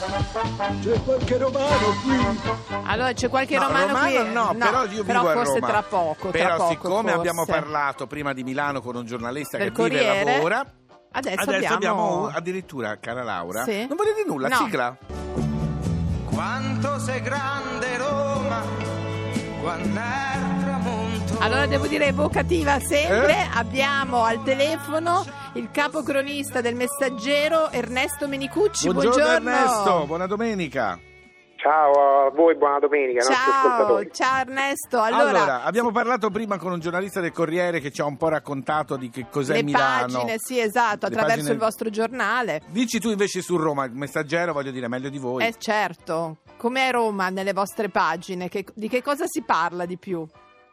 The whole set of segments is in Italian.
C'è qualche romano qui? Allora c'è qualche No, romano, qui? no, però io però vivo a forse Roma. tra poco. tra Però poco, siccome abbiamo forse. parlato prima di Milano con un giornalista Del che vive e Corriere, lavora, Adesso, adesso abbiamo, abbiamo... addirittura, cara Laura, Sì? non vuole dire nulla, No. sigla. Quanto sei grande Roma, quando tramonto. Allora devo dire evocativa sempre, Eh? abbiamo al telefono il capocronista del Messaggero Ernesto Menicucci. Buongiorno, Ernesto, buona domenica. Ciao a voi, buona domenica, Ciao, ciao Ernesto. Allora, Allora, abbiamo parlato prima con un giornalista del Corriere che ci ha un po' raccontato di che cos'è le Milano. pagine, sì esatto, Le attraverso pagine- il vostro giornale. Dici tu invece su Roma, il messaggero, voglio dire, meglio di voi. Eh certo, com'è Roma nelle vostre pagine? Che- di che cosa si parla di più?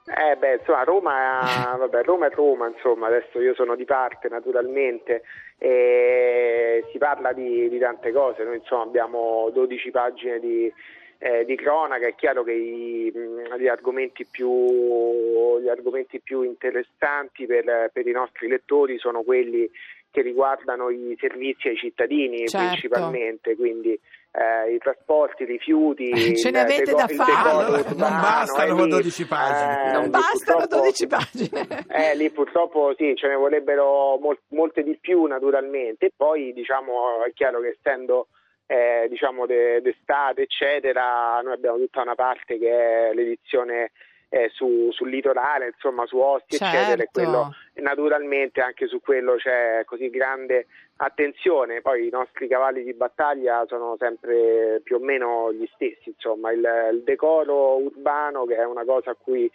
Eh beh, insomma, Roma, vabbè, Roma è Roma, insomma, adesso io sono di parte naturalmente e si parla di, di tante cose, noi insomma abbiamo 12 pagine di, eh, di cronaca, è chiaro che i- gli, argomenti più, gli argomenti più interessanti per, per i nostri lettori sono quelli che riguardano i servizi ai cittadini Certo. principalmente, quindi eh, i trasporti, i rifiuti, Ce ne avete deco- da fare. decoro Non bastano eh, lì, 12 pagine. eh, non lì bastano purtroppo- 12 pagine. eh, lì purtroppo sì, ce ne vorrebbero mol- molte di più naturalmente, e poi diciamo è chiaro che essendo eh, diciamo de- d'estate eccetera, noi abbiamo tutta una parte che è l'edizione eh, su- sul litorale, insomma su Ostia eccetera, e Certo. quello naturalmente anche su quello c'è così grande attenzione, poi i nostri cavalli di battaglia sono sempre più o meno gli stessi, insomma il, il decoro urbano che è una cosa a cui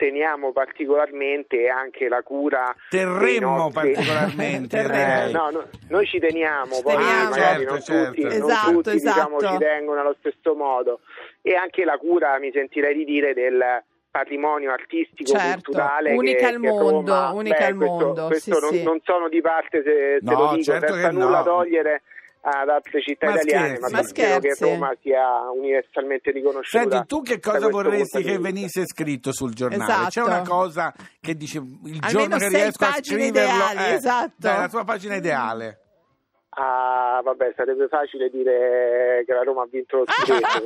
teniamo particolarmente e anche la cura Terremmo nostri- particolarmente. Terremmo. Eh, no, no, noi ci teniamo, poi teniamo. magari Certo, non certo. tutti, non Esatto, tutti, diciamo, esatto. ci tengono allo stesso modo e anche la cura, mi sentirei di dire, del patrimonio artistico Certo, culturale unica che, al che mondo, Roma- unica beh, al questo, mondo, questo sì, non, sì. non sono di parte se te No, lo dico certo senza nulla no. togliere ad altre città Ma italiane scherzi. ma, Ma spero che. Roma sia universalmente riconosciuta Senti, tu che cosa vorresti che venisse scritto sul giornale? Esatto. C'è una cosa che dice il Almeno giorno che sei riesco a scriverlo ideali, eh, esatto. dai, la tua pagina ideale. Ah, vabbè, sarebbe facile dire che la Roma ha vinto lo scudetto.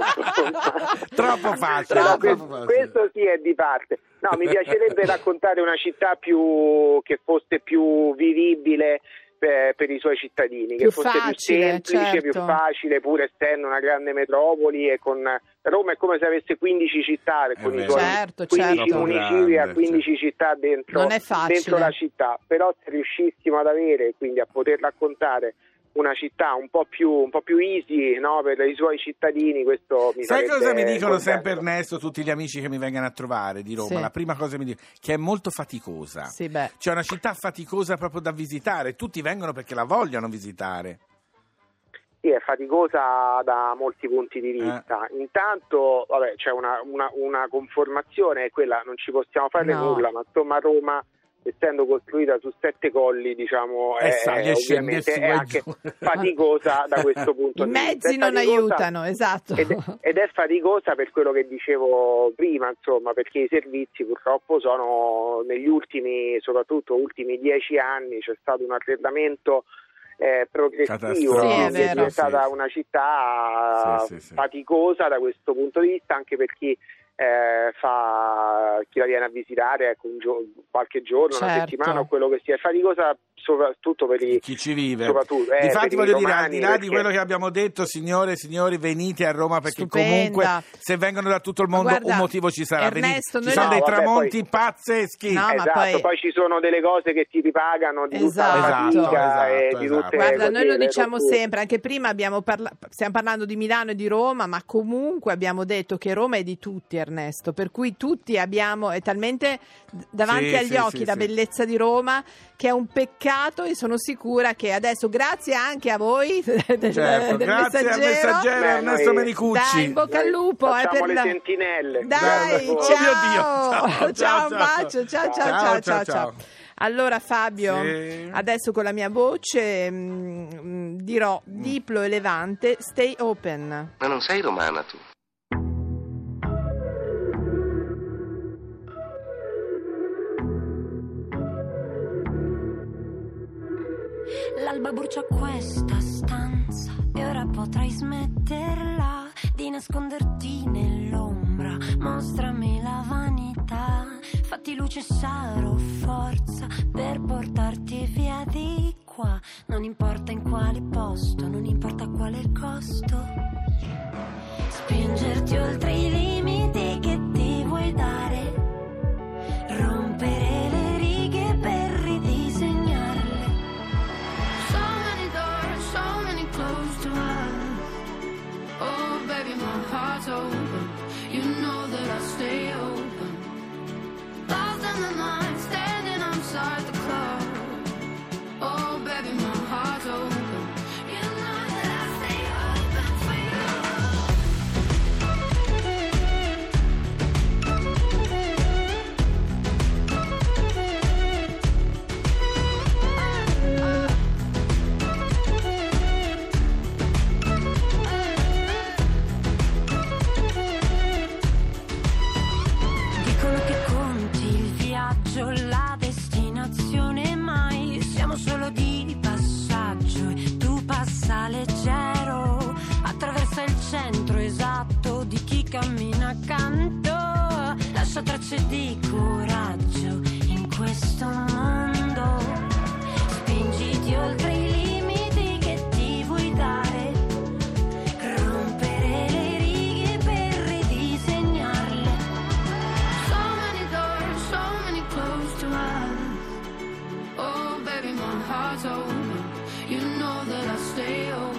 Troppo facile, Però troppo questo, facile. questo sì è di parte. No, mi piacerebbe raccontare una città più che fosse più vivibile per, per i suoi cittadini, Più che fosse facile, più semplice, più certo. facile, pur essendo una grande metropoli e con Roma è come se avesse 15 città È con i vero. suoi Certo, 15 certo. municipi a Grande, 15 città dentro, dentro la città, però se riuscissimo ad avere, quindi a poter raccontare una città un po' più, un po' più easy no, per i suoi cittadini, questo mi Sai cosa mi dicono contento. sempre Ernesto, tutti gli amici che mi vengono a trovare di Roma? Sì. La prima cosa che mi dicono che è molto faticosa. Sì, beh. C'è una città faticosa proprio da visitare, tutti vengono perché la vogliono visitare. Sì, è faticosa da molti punti Eh. di vista. Intanto vabbè, c'è una, una- una conformazione, è quella non ci possiamo fare No. nulla, ma insomma Roma, essendo costruita su sette colli, diciamo, Eh, è, ovviamente è anche faticosa da questo punto I di vista. mezzi È non aiutano, esatto. Ed è, ed è faticosa per quello che dicevo prima, insomma, perché i servizi purtroppo sono negli ultimi, soprattutto ultimi dieci anni, c'è stato un arredamento eh, progressivo. Sì, è che è vero. diventata Sì, una città Sì, sì, sì. faticosa da questo punto di vista, anche per chi, eh, fa, chi la viene a visitare ecco, un gio- qualche giorno, una Certo. settimana o quello che sia. È faticosa soprattutto per i... Chi ci vive. Soprattutto, eh, Difatti voglio dire, al di là di perché- quello che abbiamo detto, signore e signori, venite a Roma perché Stupenda. comunque se vengono da tutto il mondo Guarda, un motivo ci sarà. Ernesto, ci sono no, dei vabbè, tramonti poi- pazzeschi. No, ma esatto, poi- poi... ci sono delle cose che ti ripagano di tutta la Esatto. fatica e Esatto, di esatto. tutte Guarda, noi lo diciamo rotture. sempre, anche prima abbiamo parla- stiamo parlando di Milano e di Roma, ma comunque abbiamo detto che Roma è di tutti, Ernesto, per cui tutti abbiamo, è talmente davanti Sì, agli sì, occhi sì, la sì. bellezza di Roma che è un peccato e sono sicura che adesso, grazie anche a voi del, Certo, del grazie al messaggero, messaggero Beh, Ernesto Menicucci. dai, in bocca al lupo. eh, Facciamo per le sentinelle. Dai. Oh ciao. mio Dio, ciao, ciao, un ciao. bacio, ciao, ciao, Ciao, ciao, ciao, ciao, ciao. ciao. Allora Fabio, Sì. adesso con la mia voce mm, mm, dirò Diplo e Levante, stay open. Ma non sei romana tu? Brucia questa stanza e ora potrai smetterla di nasconderti nell'ombra. Mostrami la vanità, fatti luce sarò forza per portarti via di qua. Non importa in quale posto, non importa quale costo. Spingerti oltre lascia tracce di coraggio in questo mondo. Spingiti oltre i limiti che ti vuoi dare. Rompere le righe per ridisegnarle. So many doors, so many closed to us. Oh, baby, my heart's open. You know that I stay open.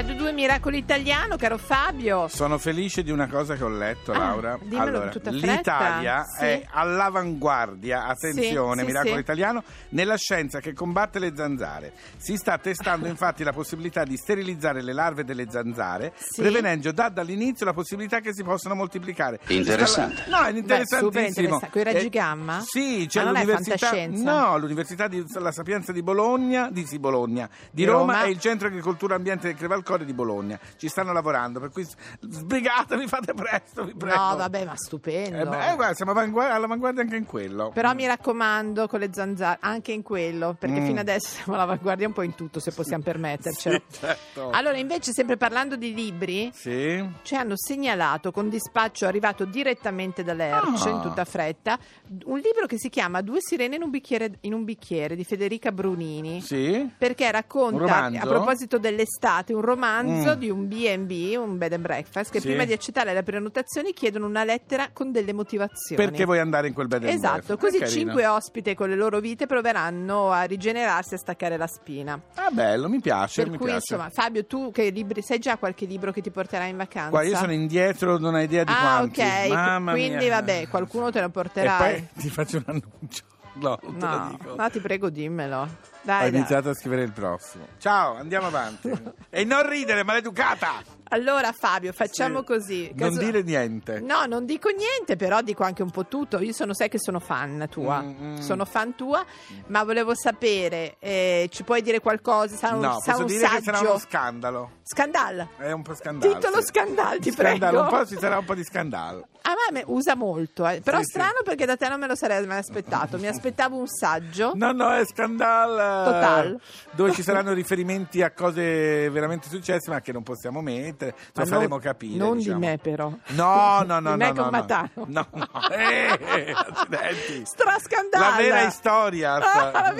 Radio 2 Miracolo Italiano, caro Fabio. Sono felice di una cosa che ho letto, Ah, Laura. dimmelo in allora, l'Italia Sì. è all'avanguardia, attenzione, Sì, sì, Miracolo sì. Italiano, nella scienza che combatte le zanzare. Si sta testando infatti la possibilità di sterilizzare le larve delle zanzare, Sì. prevenendo già dall'inizio la possibilità che si possano moltiplicare. Interessante. No, è Beh, interessantissimo. super interessante. Coi raggi Eh, gamma? Sì, c'è Ma non è l'università. fantascienza? No, l'Università di La Sapienza di Bologna, di, sì, Bologna, di Di Roma, Roma. e il Centro Agricoltura Ambiente del Crevalcore di Bologna. Ci stanno lavorando, per cui sbrigatevi, fate presto, vi prego. No, vabbè, ma stupendo. Eh beh, guarda, siamo avanguardia- all'avanguardia anche in quello. Però mi raccomando con le zanzare, anche in quello, perché Mm. fino adesso siamo all'avanguardia un po' in tutto, se possiamo permettercelo. Sì, certo. Allora, invece, sempre parlando di libri, Sì? ci hanno segnalato con dispaccio arrivato direttamente dall'Erce Ah. in tutta fretta un libro che si chiama Due sirene in un bicchiere, in un bicchiere di Federica Brunini. Sì? Perché racconta, a proposito dell'estate, un romanzo Mm. di un B&B, un bed and breakfast, che Sì. prima di accettare le prenotazioni chiedono una lettera con delle motivazioni. Perché vuoi andare in quel bed and Esatto, breakfast? così È carino. cinque ospiti con le loro vite proveranno a rigenerarsi e a staccare la spina. Ah, bello, mi piace, per mi cui, piace. insomma, Fabio, tu che libri, sai già qualche libro che ti porterà in vacanza? Guarda, io sono indietro, non hai idea di ah, quanti. ok, Mamma quindi mia. vabbè, qualcuno te lo E porterai. poi ti faccio un annuncio. No, non te lo No, dico. no, ti prego, dimmelo. Ho Dai, dai. iniziato a scrivere il prossimo. Ciao, andiamo avanti. e non ridere, maleducata! Allora, Fabio, facciamo Sì. così. Non Caso- dire niente. No, non dico niente, però dico anche un po' tutto. Io sono, sai che sono fan tua. Mm, mm. Sono fan tua, ma volevo sapere, eh, ci puoi dire qualcosa? Sarà un, No, sarà posso un dire che sarà saggio? uno scandalo. Scandal. È un po' scandalo. Titolo sì. scandal, ti Scandalo, prego. un po' ci sarà un po' di scandalo. A me usa molto, eh. però sì. strano perché da te non me lo sarei mai aspettato. Mi aspettavo un saggio. No, no, è scandalo. Total. dove ci saranno riferimenti a cose veramente successe ma che non possiamo mettere, Ma lo non- faremo capire. Non diciamo. di me, però. No, no, no, Di me no, con no, Matano. No, no. Eh, accidenti. Strascandalla. La vera storia. Ah,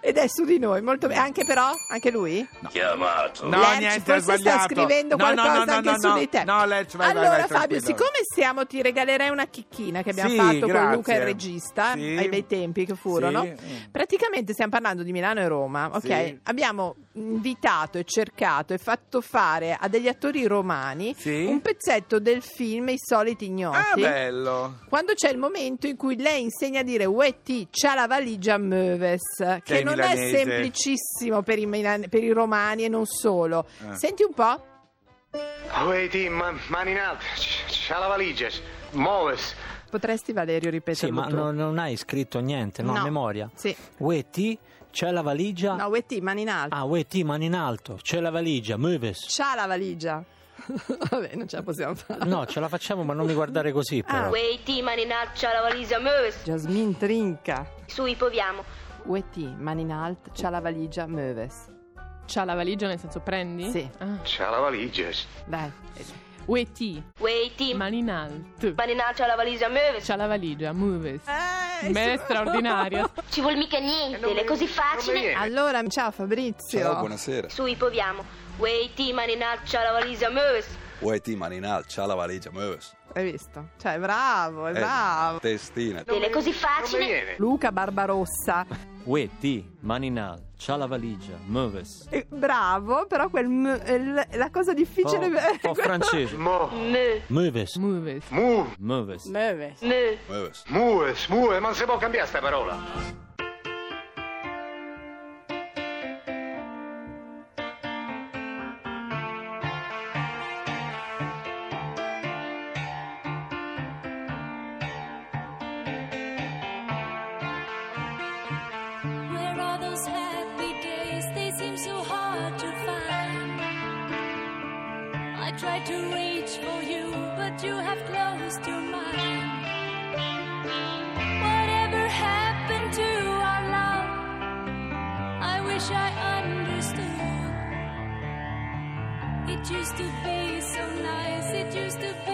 Ed è su di noi, molto bene. Anche però, anche lui? Chiamato. No, Lerch niente, sta scrivendo No, no, qualcosa no, no, anche no, su no. di te. No, Lerch, vai, vai, allora, vai, Fabio, tranquillo. siccome siamo, ti regalerei una chicchina che abbiamo Sì, fatto con grazie. Luca il regista Sì. ai bei tempi che furono. Sì. Praticamente stiamo parlando di Milano e Roma, ok? Sì. Abbiamo invitato e cercato e fatto fare a degli attori romani Sì. un pezzetto del film I soliti ignoti. Ah, bello. Quando c'è il momento in cui lei insegna a dire Uetti, c'ha la valigia Möves, che, Che è non è milanese. semplicissimo per i, milan- per i romani e non solo. Eh. Senti un po'. Wait, ma, mani in alto, c'ha la valigia, muoves. Potresti Valerio Sì, ripeterlo ma tu? non, non hai scritto niente, no? No. A memoria. Sì. Ueti, c'è la valigia. No, Uetti, mani in alto. Ah, Ueti, mano in alto. C'è la valigia, muoves. C'ha la valigia. Vabbè, non ce la possiamo fare. No, ce la facciamo, ma non mi guardare così, però. Wait, mani in alto, c'ha la valigia Möves. Jasmine Trinca. Su, ipoviamo. Uetti, mani in alto, c'ha la valigia Möves. C'ha la valigia nel senso prendi? Sì. Ah. C'ha la valigia. Dai. Ueti, Wait, mani in alto. mani in alto, c'ha la valigia Möves. C'ha la valigia, muoves. Eh, Beh, straordinario. Ci vuol mica niente, le è così facile. Allora, ciao Fabrizio. Ciao, buonasera. Su, ipoviamo. Wait, mani in alto, c'ha la valigia Möves. Uè, ti maninal, c'ha la valigia, muoves. Hai visto? Cioè, bravo, è Eh, bravo. testina. Le è così facile. Luca Barbarossa. Uetti, maninal, c'ha la valigia, muoves. Eh, bravo, però quel m- è l- la cosa difficile Un po' francese. Mo, Mö, Muoves. Muoves. mu, Muoves. Möves. mö. Muoves. muoves, muoves, ma non si può cambiare sta parola. Tried to reach for you, but you have closed your mind. Whatever happened to our love? I wish I understood. It used to be so nice, it used to be